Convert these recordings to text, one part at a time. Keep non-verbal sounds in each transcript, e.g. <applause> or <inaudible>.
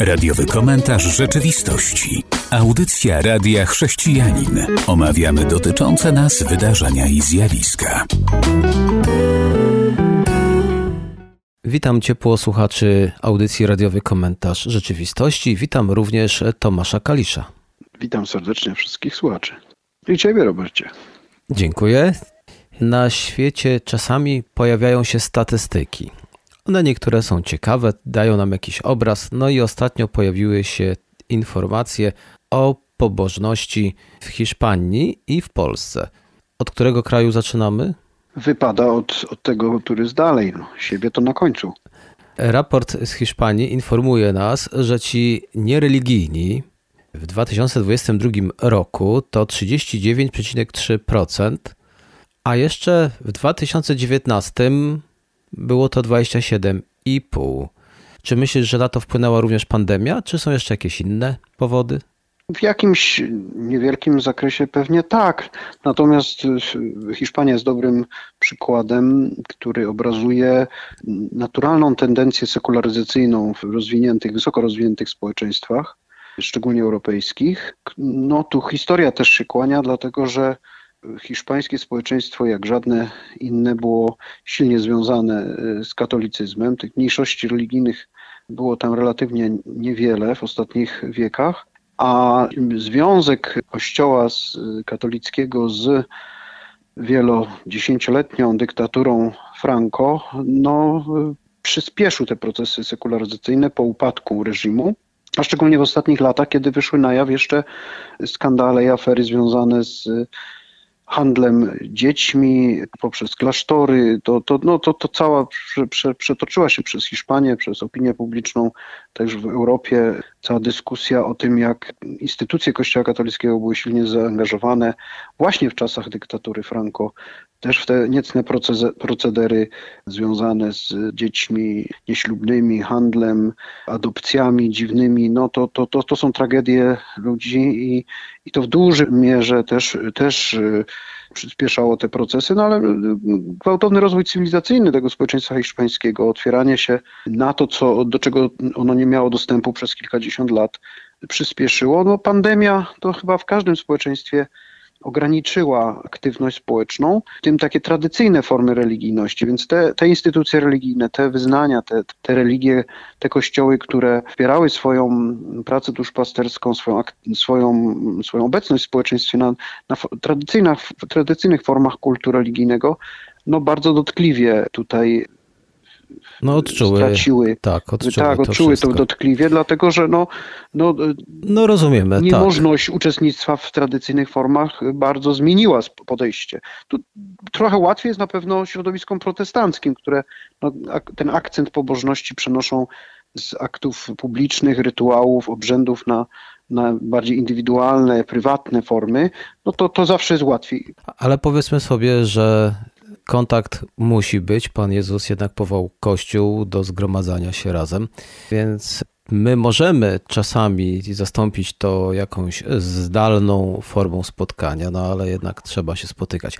Radiowy komentarz rzeczywistości. Audycja Radia Chrześcijanin. Omawiamy dotyczące nas wydarzenia i zjawiska. Witam ciepło słuchaczy audycji Radiowy Komentarz Rzeczywistości. Witam również Tomasza Kalisza. Witam serdecznie wszystkich słuchaczy. I Ciebie, Robercie. Dziękuję. Na świecie czasami pojawiają się statystyki. One niektóre są ciekawe, dają nam jakiś obraz. No i ostatnio pojawiły się informacje o pobożności w Hiszpanii i w Polsce. Od którego kraju zaczynamy? Wypada od, od tego, który jest dalej. No, siebie to na końcu. Raport z Hiszpanii informuje nas, że ci niereligijni w 2022 roku to 39,3%, a jeszcze w 2019 było to 27,5%. Czy myślisz, że na to wpłynęła również pandemia, czy są jeszcze jakieś inne powody? W jakimś niewielkim zakresie pewnie tak. Natomiast Hiszpania jest dobrym przykładem, który obrazuje naturalną tendencję sekularyzacyjną w rozwiniętych, wysoko rozwiniętych społeczeństwach, szczególnie europejskich. No tu historia też się kłania, dlatego że hiszpańskie społeczeństwo, jak żadne inne, było silnie związane z katolicyzmem. Tych mniejszości religijnych było tam relatywnie niewiele w ostatnich wiekach a związek Kościoła katolickiego z wielodziesięcioletnią dyktaturą Franco no, przyspieszył te procesy sekularyzacyjne po upadku reżimu, a szczególnie w ostatnich latach, kiedy wyszły na jaw jeszcze skandale i afery związane z handlem dziećmi poprzez klasztory. To, to, no, to, to cała prze, prze, przetoczyła się przez Hiszpanię, przez opinię publiczną, także w Europie. Cała dyskusja o tym, jak instytucje Kościoła katolickiego były silnie zaangażowane właśnie w czasach dyktatury Franco też w te niecne procedery związane z dziećmi nieślubnymi, handlem, adopcjami dziwnymi, no to, to, to, to są tragedie ludzi i, i to w dużej mierze też, też y, przyspieszało te procesy, no ale y, gwałtowny rozwój cywilizacyjny tego społeczeństwa hiszpańskiego, otwieranie się na to, co, do czego ono nie miało dostępu przez kilkadziesiąt lat, przyspieszyło. No, pandemia to chyba w każdym społeczeństwie ograniczyła aktywność społeczną, w tym takie tradycyjne formy religijności, więc te, te instytucje religijne, te wyznania, te, te religie, te kościoły, które wspierały swoją pracę duszpasterską, swoją, swoją, swoją obecność w społeczeństwie na, na tradycyjnych, tradycyjnych formach kultu religijnego, no bardzo dotkliwie tutaj no, odczuły, straciły. Tak, odczuły, tak, odczuły to, to dotkliwie, dlatego że no, no, no rozumiemy, tak. niemożność tak. uczestnictwa w tradycyjnych formach bardzo zmieniła podejście. Tu trochę łatwiej jest na pewno środowiskom protestanckim, które no, ten akcent pobożności przenoszą z aktów publicznych, rytuałów, obrzędów na, na bardziej indywidualne, prywatne formy, no to, to zawsze jest łatwiej. Ale powiedzmy sobie, że kontakt musi być. Pan Jezus jednak powołał Kościół do zgromadzania się razem, więc my możemy czasami zastąpić to jakąś zdalną formą spotkania, no ale jednak trzeba się spotykać.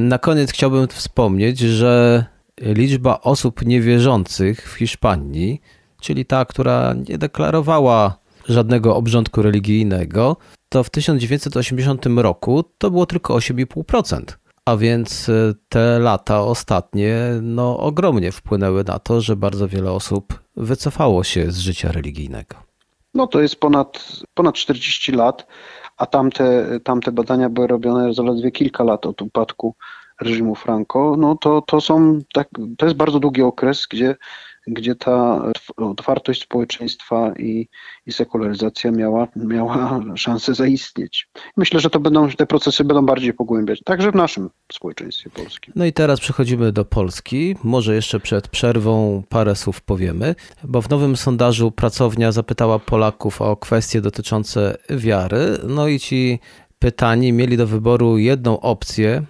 Na koniec chciałbym wspomnieć, że liczba osób niewierzących w Hiszpanii, czyli ta, która nie deklarowała żadnego obrządku religijnego, to w 1980 roku to było tylko 8,5%. A więc y, te lata ostatnie no, ogromnie wpłynęły na to, że bardzo wiele osób wycofało się z życia religijnego. No to jest ponad, ponad 40 lat, a tamte, tamte badania były robione zaledwie kilka lat od upadku reżimu Franco. No to, to, są, tak, to jest bardzo długi okres, gdzie gdzie ta otwartość społeczeństwa i, i sekularyzacja miała, miała szansę zaistnieć. Myślę, że to będą, te procesy będą bardziej pogłębiać, także w naszym społeczeństwie polskim. No i teraz przechodzimy do Polski. Może jeszcze przed przerwą parę słów powiemy, bo w nowym sondażu pracownia zapytała Polaków o kwestie dotyczące wiary. No i ci pytani mieli do wyboru jedną opcję,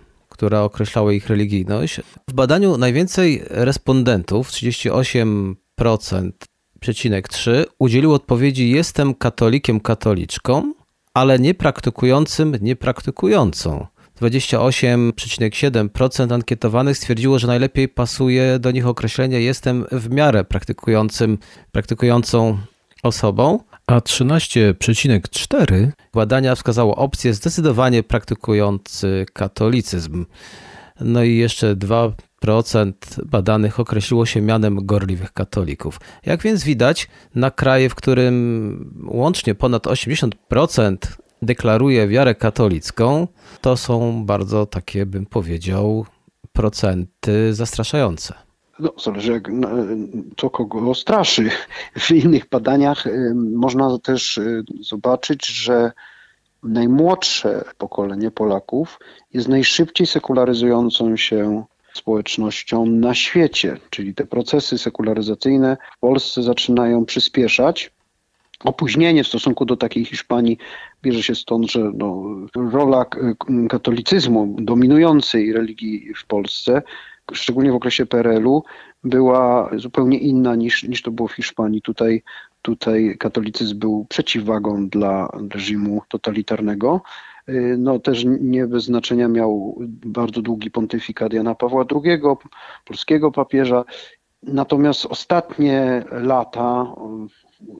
która określała ich religijność. W badaniu najwięcej respondentów, 38,3, udzieliło odpowiedzi: Jestem katolikiem, katoliczką, ale nie praktykującym, nie praktykującą. 28,7% ankietowanych stwierdziło, że najlepiej pasuje do nich określenie jestem w miarę praktykującym, praktykującą osobą, a 13,4% badania wskazało opcję zdecydowanie praktykujący katolicyzm. No i jeszcze 2% badanych określiło się mianem gorliwych katolików. Jak więc widać, na kraje, w którym łącznie ponad 80% deklaruje wiarę katolicką, to są bardzo takie, bym powiedział, procenty zastraszające. No, zależy jak, to kogo straszy. W innych badaniach y, można też y, zobaczyć, że najmłodsze pokolenie Polaków jest najszybciej sekularyzującą się społecznością na świecie, czyli te procesy sekularyzacyjne w Polsce zaczynają przyspieszać. Opóźnienie w stosunku do takiej Hiszpanii bierze się stąd, że no, rola katolicyzmu dominującej religii w Polsce, szczególnie w okresie PRL-u, była zupełnie inna niż, niż to było w Hiszpanii. Tutaj, tutaj katolicyzm był przeciwwagą dla reżimu totalitarnego. No też nie bez znaczenia miał bardzo długi pontyfikat Jana Pawła II, polskiego papieża. Natomiast ostatnie lata,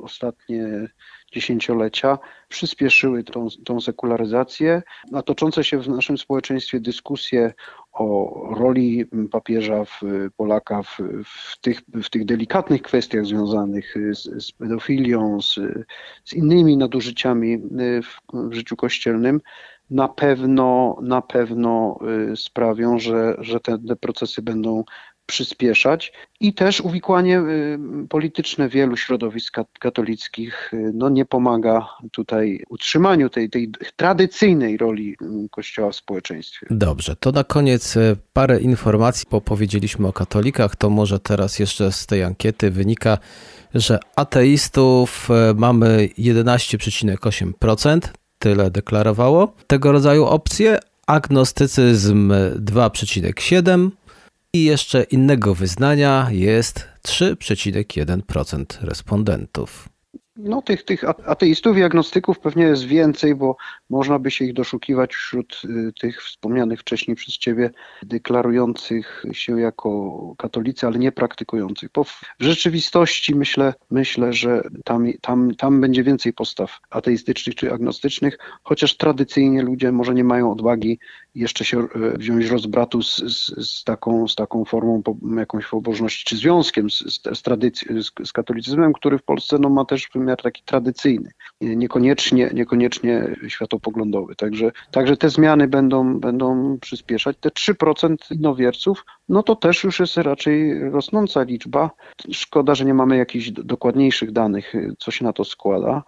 ostatnie dziesięciolecia przyspieszyły tą, tą sekularyzację, a toczące się w naszym społeczeństwie dyskusje o roli papieża w Polaka w, w, tych, w tych delikatnych kwestiach związanych z, z pedofilią, z, z innymi nadużyciami w, w życiu kościelnym, na pewno, na pewno y, sprawią, że, że te, te procesy będą przyspieszać i też uwikłanie y, polityczne wielu środowisk katolickich y, no, nie pomaga tutaj utrzymaniu tej, tej tradycyjnej roli y, Kościoła w społeczeństwie. Dobrze, to na koniec parę informacji, bo powiedzieliśmy o katolikach, to może teraz jeszcze z tej ankiety wynika, że ateistów mamy 11,8%, tyle deklarowało tego rodzaju opcje, agnostycyzm 2,7%, i jeszcze innego wyznania jest 3,1% respondentów. No, tych, tych ateistów i agnostyków pewnie jest więcej, bo można by się ich doszukiwać wśród y, tych wspomnianych wcześniej przez Ciebie, deklarujących się jako katolicy, ale nie praktykujących. Bo w rzeczywistości myślę, myślę że tam, tam, tam będzie więcej postaw ateistycznych czy agnostycznych, chociaż tradycyjnie ludzie może nie mają odwagi jeszcze się y, wziąć rozbratu z, z, z taką, z taką formą jakąś pobożności, czy związkiem z, z, tradycji, z, z katolicyzmem, który w Polsce no, ma też wymiar taki tradycyjny, niekoniecznie, niekoniecznie światopoglądowy. Także, także te zmiany będą, będą przyspieszać. Te 3% innowierców, no to też już jest raczej rosnąca liczba. Szkoda, że nie mamy jakichś dokładniejszych danych, co się na to składa.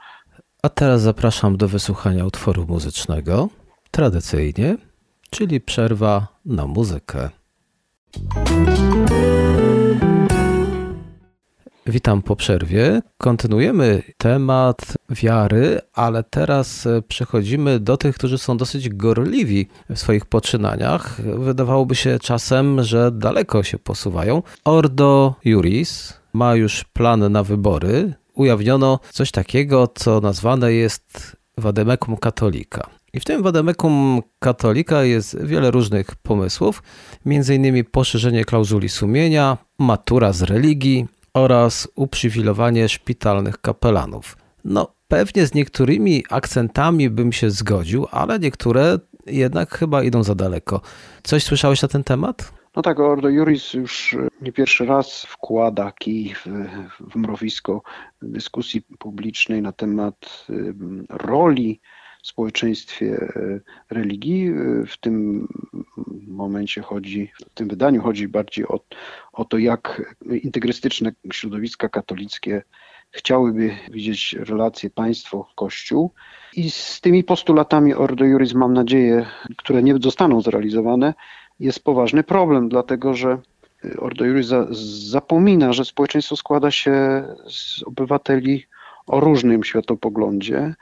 A teraz zapraszam do wysłuchania utworu muzycznego, tradycyjnie, czyli przerwa na muzykę. Witam po przerwie. Kontynuujemy temat wiary, ale teraz e, przechodzimy do tych, którzy są dosyć gorliwi w swoich poczynaniach. Wydawałoby się czasem, że daleko się posuwają. Ordo Juris ma już plan na wybory. Ujawniono coś takiego, co nazwane jest wademekum katolika. I w tym wademekum katolika jest wiele różnych pomysłów, innymi poszerzenie klauzuli sumienia, matura z religii, oraz uprzywilejowanie szpitalnych kapelanów. No, pewnie z niektórymi akcentami bym się zgodził, ale niektóre jednak chyba idą za daleko. Coś słyszałeś na ten temat? No tak, Ordo Juris już nie pierwszy raz wkłada kij w, w mrowisko dyskusji publicznej na temat roli społeczeństwie e, religii. E, w tym momencie chodzi, w tym wydaniu chodzi bardziej o, o to, jak integrystyczne środowiska katolickie chciałyby widzieć relacje państwo-kościół. I z tymi postulatami Ordo Juris, mam nadzieję, które nie zostaną zrealizowane, jest poważny problem, dlatego że Ordo Juris za, zapomina, że społeczeństwo składa się z obywateli o różnym światopoglądie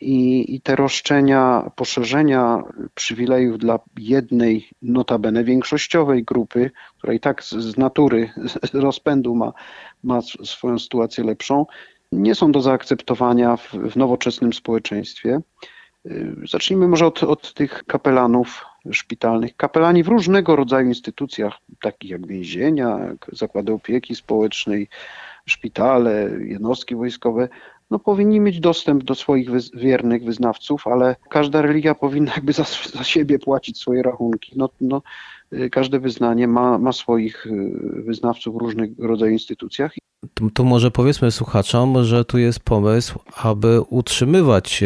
i, i te roszczenia poszerzenia przywilejów dla jednej, notabene większościowej grupy, która i tak z, z natury, z rozpędu ma, ma swoją sytuację lepszą, nie są do zaakceptowania w, w nowoczesnym społeczeństwie. Y, zacznijmy może od, od tych kapelanów szpitalnych. Kapelani w różnego rodzaju instytucjach, takich jak więzienia, jak zakłady opieki społecznej, szpitale, jednostki wojskowe, no, powinni mieć dostęp do swoich wyz wiernych wyznawców, ale każda religia powinna jakby za, za siebie płacić swoje rachunki. No, no, y, każde wyznanie ma, ma swoich y, wyznawców w różnych rodzajach instytucjach. Tu, tu może powiedzmy słuchaczom, że tu jest pomysł, aby utrzymywać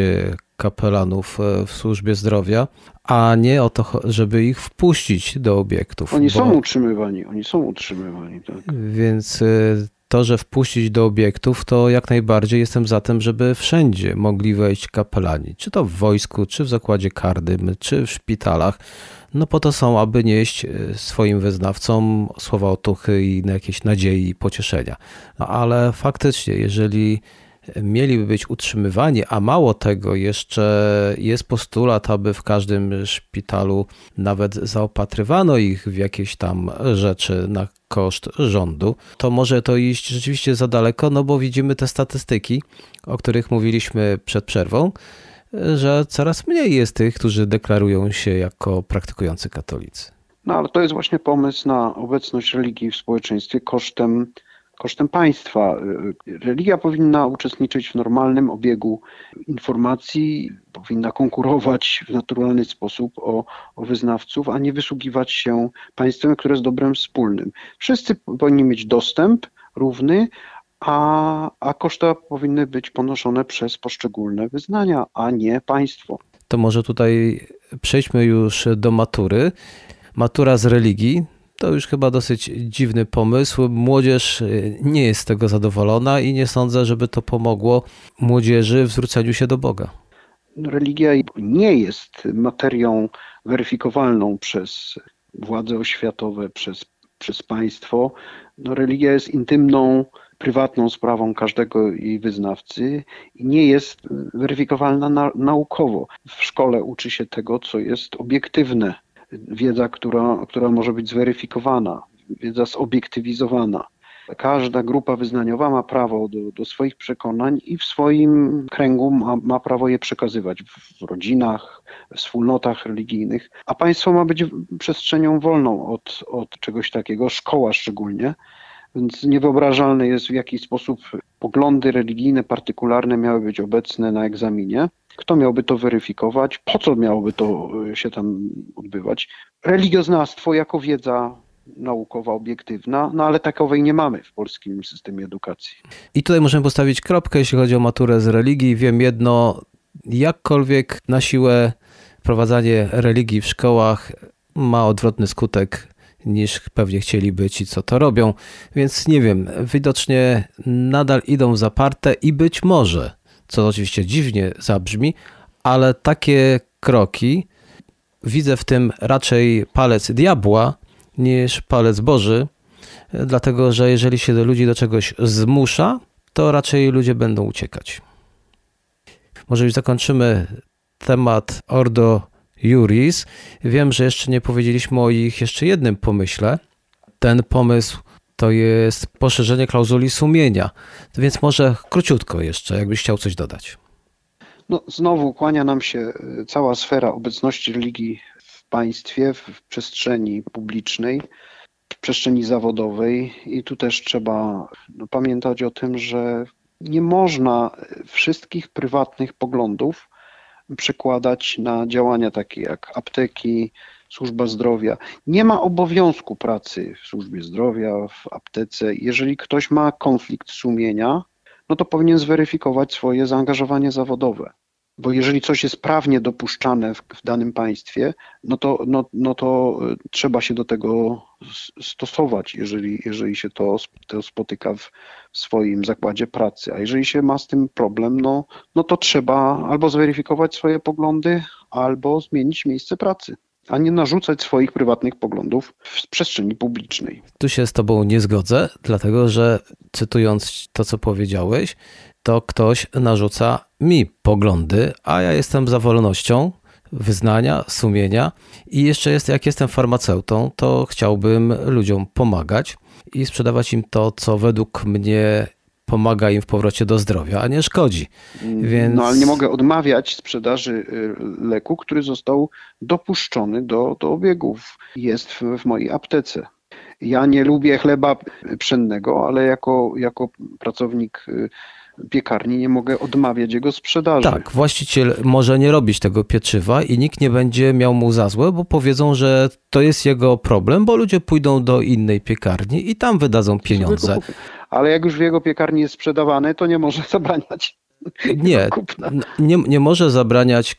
kapelanów e, w służbie zdrowia, a nie o to, żeby ich wpuścić do obiektów. Oni bo... są utrzymywani, oni są utrzymywani. Tak. Więc to, że wpuścić do obiektów, to jak najbardziej jestem za tym, żeby wszędzie mogli wejść kapelani. Czy to w wojsku, czy w zakładzie karnym, czy w szpitalach. No po to są, aby nieść e, swoim wyznawcom słowa otuchy i jakieś nadziei i pocieszenia. No ale faktycznie, jeżeli mieliby być utrzymywani, a mało tego, jeszcze jest postulat, aby w każdym szpitalu nawet zaopatrywano ich w jakieś tam rzeczy na koszt rządu, to może to iść rzeczywiście za daleko, no bo widzimy te statystyki, o których mówiliśmy przed przerwą, że coraz mniej jest tych, którzy deklarują się jako praktykujący katolicy. No ale to jest właśnie pomysł na obecność religii w społeczeństwie kosztem kosztem państwa. Religia powinna uczestniczyć w normalnym obiegu informacji, powinna konkurować w naturalny sposób o, o wyznawców, a nie wysługiwać się państwem, które jest dobrem wspólnym. Wszyscy powinni mieć dostęp równy, a, a koszta powinny być ponoszone przez poszczególne wyznania, a nie państwo. To może tutaj przejdźmy już do matury. Matura z religii to już chyba dosyć dziwny pomysł. Młodzież y, nie jest z tego zadowolona i nie sądzę, żeby to pomogło młodzieży w zwróceniu się do Boga. Religia nie jest materią weryfikowalną przez władze oświatowe, przez, przez państwo. No, religia jest intymną, prywatną sprawą każdego jej wyznawcy i nie jest weryfikowalna na, naukowo. W szkole uczy się tego, co jest obiektywne wiedza, która, która może być zweryfikowana, wiedza zobiektywizowana. Każda grupa wyznaniowa ma prawo do, do swoich przekonań i w swoim kręgu ma, ma prawo je przekazywać w, rodzinach, w wspólnotach religijnych, a państwo ma być przestrzenią wolną od, od czegoś takiego, szkoła szczególnie. Więc niewyobrażalne jest, w jaki sposób poglądy religijne, partykularne miały być obecne na egzaminie. Kto miałby to weryfikować? Po co miałoby to e, się tam odbywać? Religioznawstwo jako wiedza naukowa, obiektywna, no ale takowej nie mamy w polskim systemie edukacji. I tutaj możemy postawić kropkę, jeśli chodzi o maturę z religii. Wiem jedno, jakkolwiek na siłę wprowadzanie religii w szkołach ma odwrotny skutek niż pewnie chcieliby ci, co to robią. Więc nie wiem, widocznie nadal idą zaparte i być może co oczywiście dziwnie zabrzmi, ale takie kroki widzę w tym raczej palec diabła niż palec Boży, dlatego że jeżeli się do ludzi do czegoś zmusza, to raczej ludzie będą uciekać. Może już zakończymy temat Ordo Juris. Wiem, że jeszcze nie powiedzieliśmy o ich jeszcze jednym pomyśle. Ten pomysł to jest poszerzenie klauzuli sumienia. Więc może króciutko jeszcze, jakbyś chciał coś dodać. No, znowu kłania nam się e, cała sfera obecności religii w państwie, w przestrzeni publicznej, w przestrzeni zawodowej i tu też trzeba no, pamiętać o tym, że nie można wszystkich prywatnych poglądów przekładać na działania takie jak apteki, służba zdrowia. Nie ma obowiązku pracy w służbie zdrowia, w aptece. Jeżeli ktoś ma konflikt sumienia, no to powinien zweryfikować swoje zaangażowanie zawodowe. Bo jeżeli coś jest prawnie dopuszczane w, w danym państwie, no to, no, no to e, trzeba się do tego stosować, jeżeli, jeżeli się to, to spotyka w swoim zakładzie pracy. A jeżeli się ma z tym problem, no, no to trzeba albo zweryfikować swoje poglądy, albo zmienić miejsce pracy a nie narzucać swoich prywatnych poglądów w przestrzeni publicznej. Tu się z Tobą nie zgodzę, dlatego że cytując to, co powiedziałeś, to ktoś narzuca mi poglądy, a ja jestem za wolnością wyznania, sumienia i jeszcze jest, jak jestem farmaceutą, to chciałbym ludziom pomagać i sprzedawać im to, co według mnie pomaga im w powrocie do zdrowia, a nie szkodzi. Więc... No ale nie mogę odmawiać sprzedaży y, leku, który został dopuszczony do, do obiegów. Jest w, w mojej aptece. Ja nie lubię chleba pszennego, ale jako, jako pracownik y, piekarni nie mogę odmawiać jego sprzedaży. Tak, właściciel może nie robić tego pieczywa i nikt nie będzie miał mu za złe, bo powiedzą, że to jest jego problem, bo ludzie pójdą do innej piekarni i tam wydadzą pieniądze. Ale jak już w jego piekarni jest sprzedawane, to nie może <laughs> zabraniać. Nie, nie, nie może zabraniać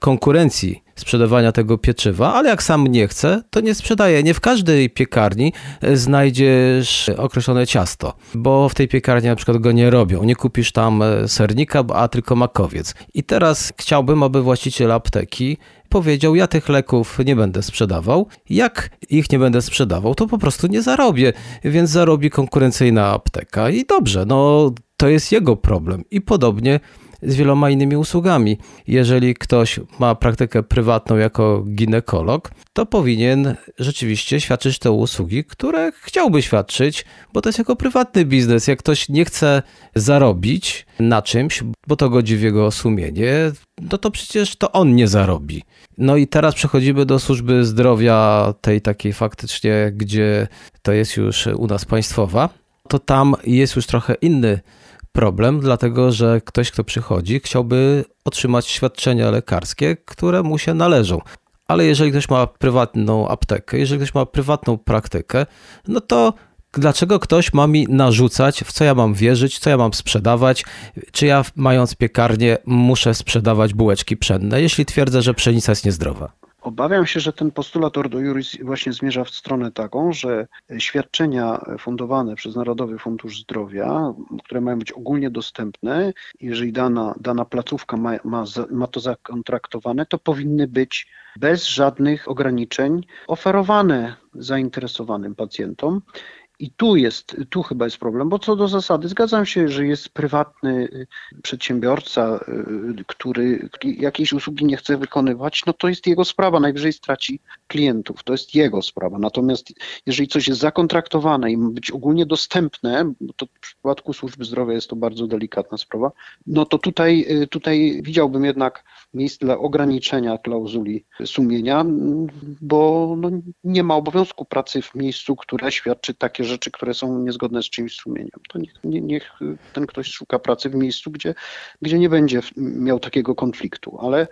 konkurencji sprzedawania tego pieczywa, ale jak sam nie chce, to nie sprzedaje. Nie w każdej piekarni e, znajdziesz określone ciasto, bo w tej piekarni na przykład go nie robią. Nie kupisz tam e, sernika, a tylko makowiec. I teraz chciałbym, aby właściciel apteki powiedział, ja tych leków nie będę sprzedawał. Jak ich nie będę sprzedawał, to po prostu nie zarobię, więc zarobi konkurencyjna apteka i dobrze, no to jest jego problem. I podobnie z wieloma innymi usługami. Jeżeli ktoś ma praktykę prywatną jako ginekolog, to powinien rzeczywiście świadczyć te usługi, które chciałby świadczyć, bo to jest jako prywatny biznes. Jak ktoś nie chce zarobić na czymś, bo to godzi w jego sumienie, no to przecież to on nie zarobi. No i teraz przechodzimy do służby zdrowia, tej takiej faktycznie, gdzie to jest już u nas państwowa. To tam jest już trochę inny problem, dlatego że ktoś, kto przychodzi, chciałby otrzymać świadczenia lekarskie, które mu się należą. Ale jeżeli ktoś ma prywatną aptekę, jeżeli ktoś ma prywatną praktykę, no to dlaczego ktoś ma mi narzucać, w co ja mam wierzyć, co ja mam sprzedawać, czy ja mając piekarnię muszę sprzedawać bułeczki pszenne, jeśli twierdzę, że pszenica jest niezdrowa? Obawiam się, że ten postulat Ordo Juris właśnie zmierza w stronę taką, że świadczenia fundowane przez Narodowy Fundusz Zdrowia, które mają być ogólnie dostępne, jeżeli dana, dana placówka ma, ma, ma to zakontraktowane, to powinny być bez żadnych ograniczeń oferowane zainteresowanym pacjentom i tu jest, tu chyba jest problem, bo co do zasady zgadzam się, że jest prywatny y, przedsiębiorca, y, który jakiejś usługi nie chce wykonywać, no to jest jego sprawa, najwyżej straci klientów, to jest jego sprawa. Natomiast jeżeli coś jest zakontraktowane i ma być ogólnie dostępne, to w przypadku służby zdrowia jest to bardzo delikatna sprawa, no to tutaj, y, tutaj widziałbym jednak miejsce dla ograniczenia klauzuli sumienia, bo no nie ma obowiązku pracy w miejscu, które świadczy takie rzeczy, które są niezgodne z czymś sumieniem. To niech, niech ten ktoś szuka pracy w miejscu, gdzie, gdzie nie będzie miał takiego konfliktu, ale,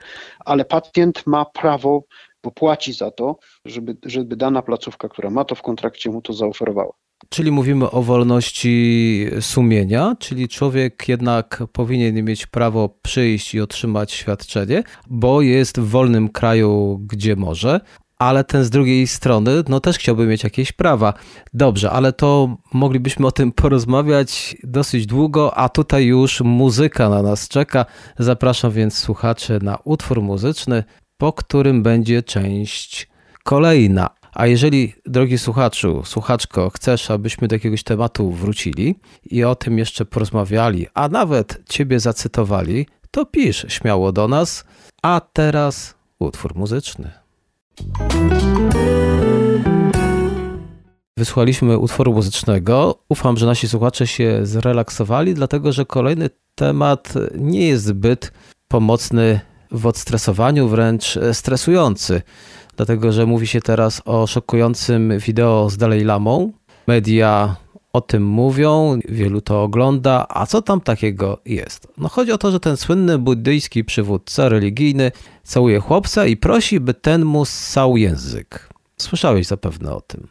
ale pacjent ma prawo, bo płaci za to, żeby, żeby dana placówka, która ma to w kontrakcie, mu to zaoferowała. Czyli mówimy o wolności sumienia, czyli człowiek jednak powinien mieć prawo przyjść i otrzymać świadczenie, bo jest w wolnym kraju, gdzie może, ale ten z drugiej strony, no też chciałby mieć jakieś prawa. Dobrze, ale to moglibyśmy o tym porozmawiać dosyć długo, a tutaj już muzyka na nas czeka. Zapraszam więc słuchaczy na utwór muzyczny, po którym będzie część kolejna. A jeżeli, drogi słuchaczu, słuchaczko, chcesz, abyśmy do jakiegoś tematu wrócili i o tym jeszcze porozmawiali, a nawet Ciebie zacytowali, to pisz śmiało do nas. A teraz utwór muzyczny. Wysłuchaliśmy utworu muzycznego. Ufam, że nasi słuchacze się zrelaksowali, dlatego że kolejny temat nie jest zbyt pomocny w odstresowaniu, wręcz stresujący. Dlatego, że mówi się teraz o szokującym wideo z Dalej Lamą. Media o tym mówią, wielu to ogląda, a co tam takiego jest? No chodzi o to, że ten słynny buddyjski przywódca religijny całuje chłopca i prosi, by ten mu ssał język. Słyszałeś zapewne o tym.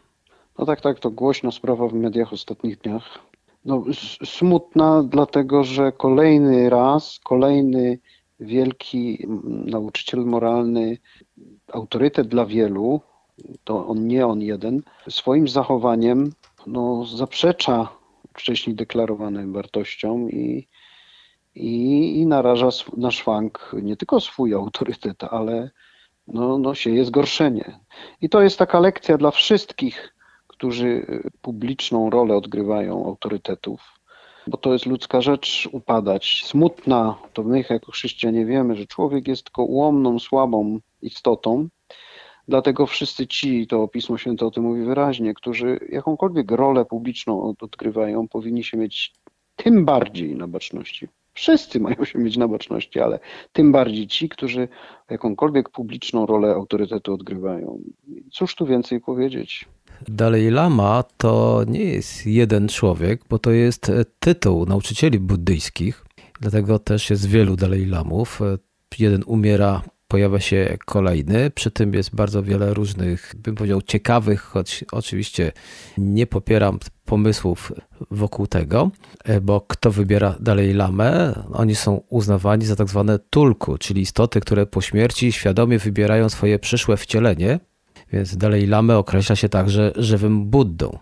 No tak, tak, to głośno sprawa w mediach ostatnich dniach. No, smutna, dlatego że kolejny raz, kolejny wielki nauczyciel moralny, autorytet dla wielu, to on nie on jeden, swoim zachowaniem no, zaprzecza wcześniej deklarowanym wartościom i, i, i naraża na szwank nie tylko swój autorytet, ale no, no, sieje zgorszenie. I to jest taka lekcja dla wszystkich, którzy publiczną rolę odgrywają autorytetów, bo to jest ludzka rzecz upadać. Smutna, to my jako chrześcijanie wiemy, że człowiek jest tylko ułomną, słabą istotą, Dlatego wszyscy ci, to Pismo Święte o tym mówi wyraźnie, którzy jakąkolwiek rolę publiczną odgrywają, powinni się mieć tym bardziej na baczności. Wszyscy mają się mieć na baczności, ale tym bardziej ci, którzy jakąkolwiek publiczną rolę autorytetu odgrywają. Cóż tu więcej powiedzieć? Dalej Lama to nie jest jeden człowiek, bo to jest tytuł nauczycieli buddyjskich. Dlatego też jest wielu Dalej Lamów. Jeden umiera pojawia się kolejny. Przy tym jest bardzo wiele różnych, bym powiedział, ciekawych, choć oczywiście nie popieram pomysłów wokół tego, bo kto wybiera dalej lamę, oni są uznawani za tak zwane tulku, czyli istoty, które po śmierci świadomie wybierają swoje przyszłe wcielenie. Więc dalej lamę określa się także żywym Buddą.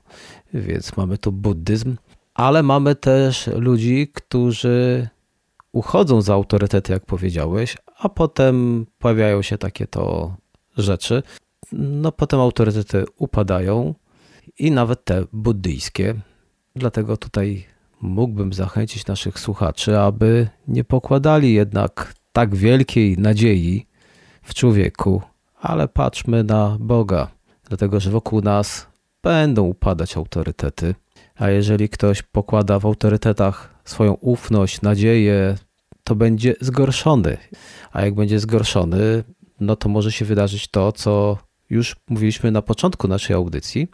Więc mamy tu buddyzm, ale mamy też ludzi, którzy uchodzą za autorytety, jak powiedziałeś, a potem pojawiają się takie to rzeczy. No potem autorytety upadają i nawet te buddyjskie. Dlatego tutaj mógłbym zachęcić naszych słuchaczy, aby nie pokładali jednak tak wielkiej nadziei w człowieku, ale patrzmy na Boga, dlatego że wokół nas będą upadać autorytety. A jeżeli ktoś pokłada w autorytetach swoją ufność, nadzieję, to będzie zgorszony. A jak będzie zgorszony, no to może się wydarzyć to, co już mówiliśmy na początku naszej audycji,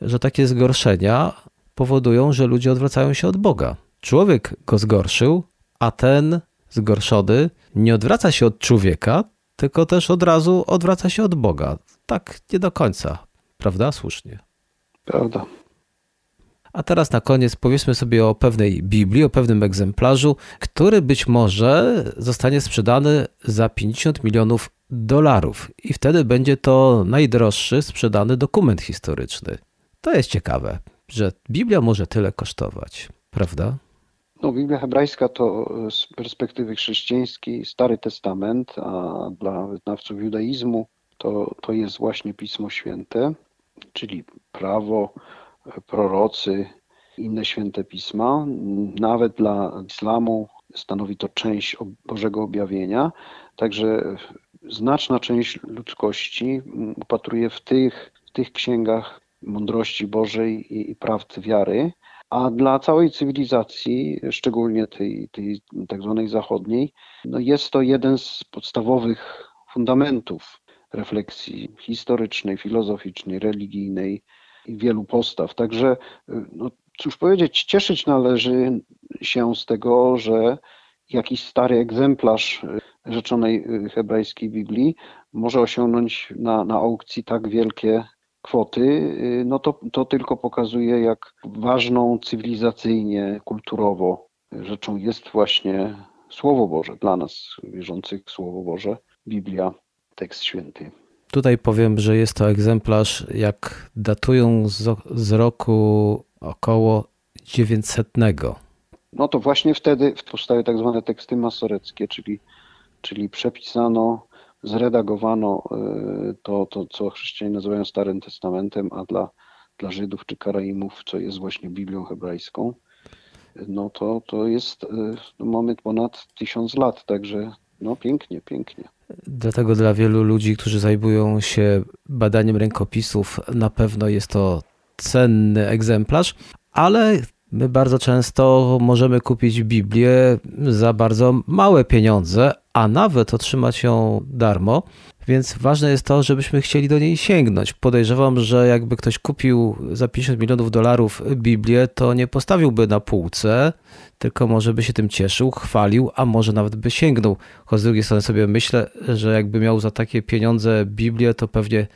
że takie zgorszenia powodują, że ludzie odwracają się od Boga. Człowiek go zgorszył, a ten zgorszony nie odwraca się od człowieka, tylko też od razu odwraca się od Boga. Tak nie do końca, prawda? Słusznie. Prawda. A teraz na koniec powiedzmy sobie o pewnej Biblii, o pewnym egzemplarzu, który być może zostanie sprzedany za 50 milionów dolarów i wtedy będzie to najdroższy sprzedany dokument historyczny. To jest ciekawe, że Biblia może tyle kosztować, prawda? No, Biblia hebrajska to z perspektywy chrześcijańskiej Stary Testament, a dla wyznawców judaizmu to, to jest właśnie Pismo Święte, czyli prawo, prorocy, inne święte pisma. Nawet dla islamu stanowi to część Bożego objawienia. Także znaczna część ludzkości upatruje w tych, w tych księgach mądrości Bożej i, i prawd wiary. A dla całej cywilizacji, szczególnie tej, tej tak zwanej zachodniej, no jest to jeden z podstawowych fundamentów refleksji historycznej, filozoficznej, religijnej, wielu postaw. Także, no, cóż powiedzieć, cieszyć należy się z tego, że jakiś stary egzemplarz rzeczonej hebrajskiej Biblii może osiągnąć na, na aukcji tak wielkie kwoty, no to, to tylko pokazuje, jak ważną cywilizacyjnie, kulturowo rzeczą jest właśnie Słowo Boże, dla nas wierzących Słowo Boże, Biblia, tekst święty. Tutaj powiem, że jest to egzemplarz, jak datują z, z roku około 900. No to właśnie wtedy powstały tak zwane teksty masoreckie, czyli, czyli przepisano, zredagowano e, to, to, co chrześcijanie nazywają Starym Testamentem, a dla, dla Żydów czy Karaimów, co jest właśnie Biblią hebrajską, no to, to jest, no mamy ponad tysiąc lat, także no pięknie, pięknie. Dlatego dla wielu ludzi, którzy zajmują się badaniem rękopisów, na pewno jest to cenny egzemplarz, ale my bardzo często możemy kupić Biblię za bardzo małe pieniądze, a nawet otrzymać ją darmo. Więc ważne jest to, żebyśmy chcieli do niej sięgnąć. Podejrzewam, że jakby ktoś kupił za 50 milionów dolarów Biblię, to nie postawiłby na półce, tylko może by się tym cieszył, chwalił, a może nawet by sięgnął. Choć z drugiej strony sobie myślę, że jakby miał za takie pieniądze Biblię, to pewnie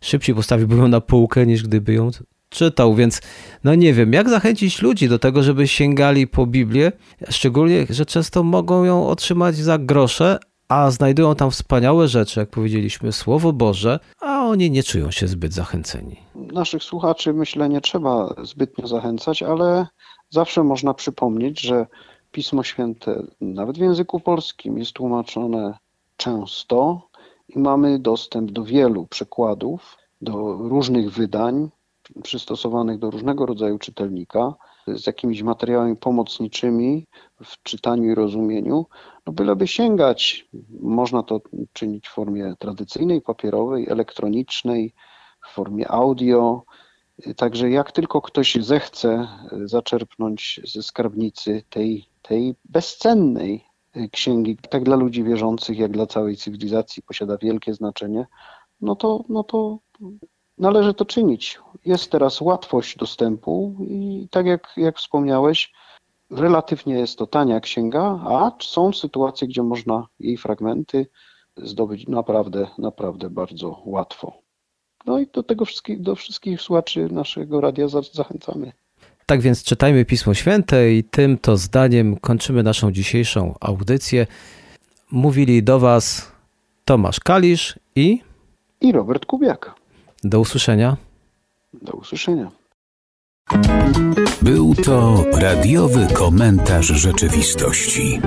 szybciej postawiłby ją na półkę, niż gdyby ją czytał, więc no nie wiem, jak zachęcić ludzi do tego, żeby sięgali po Biblię, szczególnie, że często mogą ją otrzymać za grosze, a znajdują tam wspaniałe rzeczy, jak powiedzieliśmy, Słowo Boże, a oni nie czują się zbyt zachęceni. Naszych słuchaczy myślę nie trzeba zbytnio zachęcać, ale zawsze można przypomnieć, że Pismo Święte nawet w języku polskim jest tłumaczone często i mamy dostęp do wielu przekładów, do różnych wydań przystosowanych do różnego rodzaju czytelnika, z jakimiś materiałami pomocniczymi w czytaniu i rozumieniu, no byleby sięgać. Można to czynić w formie tradycyjnej, papierowej, elektronicznej, w formie audio. Także jak tylko ktoś zechce zaczerpnąć ze skarbnicy tej, tej bezcennej księgi, tak dla ludzi wierzących, jak dla całej cywilizacji, posiada wielkie znaczenie, no to, no to należy to czynić. Jest teraz łatwość dostępu i tak jak, jak wspomniałeś, relatywnie jest to tania księga, a są sytuacje, gdzie można jej fragmenty zdobyć naprawdę, naprawdę bardzo łatwo. No i do tego wszystkich, do wszystkich słuchaczy naszego radia zachęcamy. Tak więc czytajmy Pismo Święte i tym to zdaniem kończymy naszą dzisiejszą audycję. Mówili do Was Tomasz Kalisz i... I Robert Kubiak. Do usłyszenia. Do usłyszenia. Był to radiowy komentarz rzeczywistości.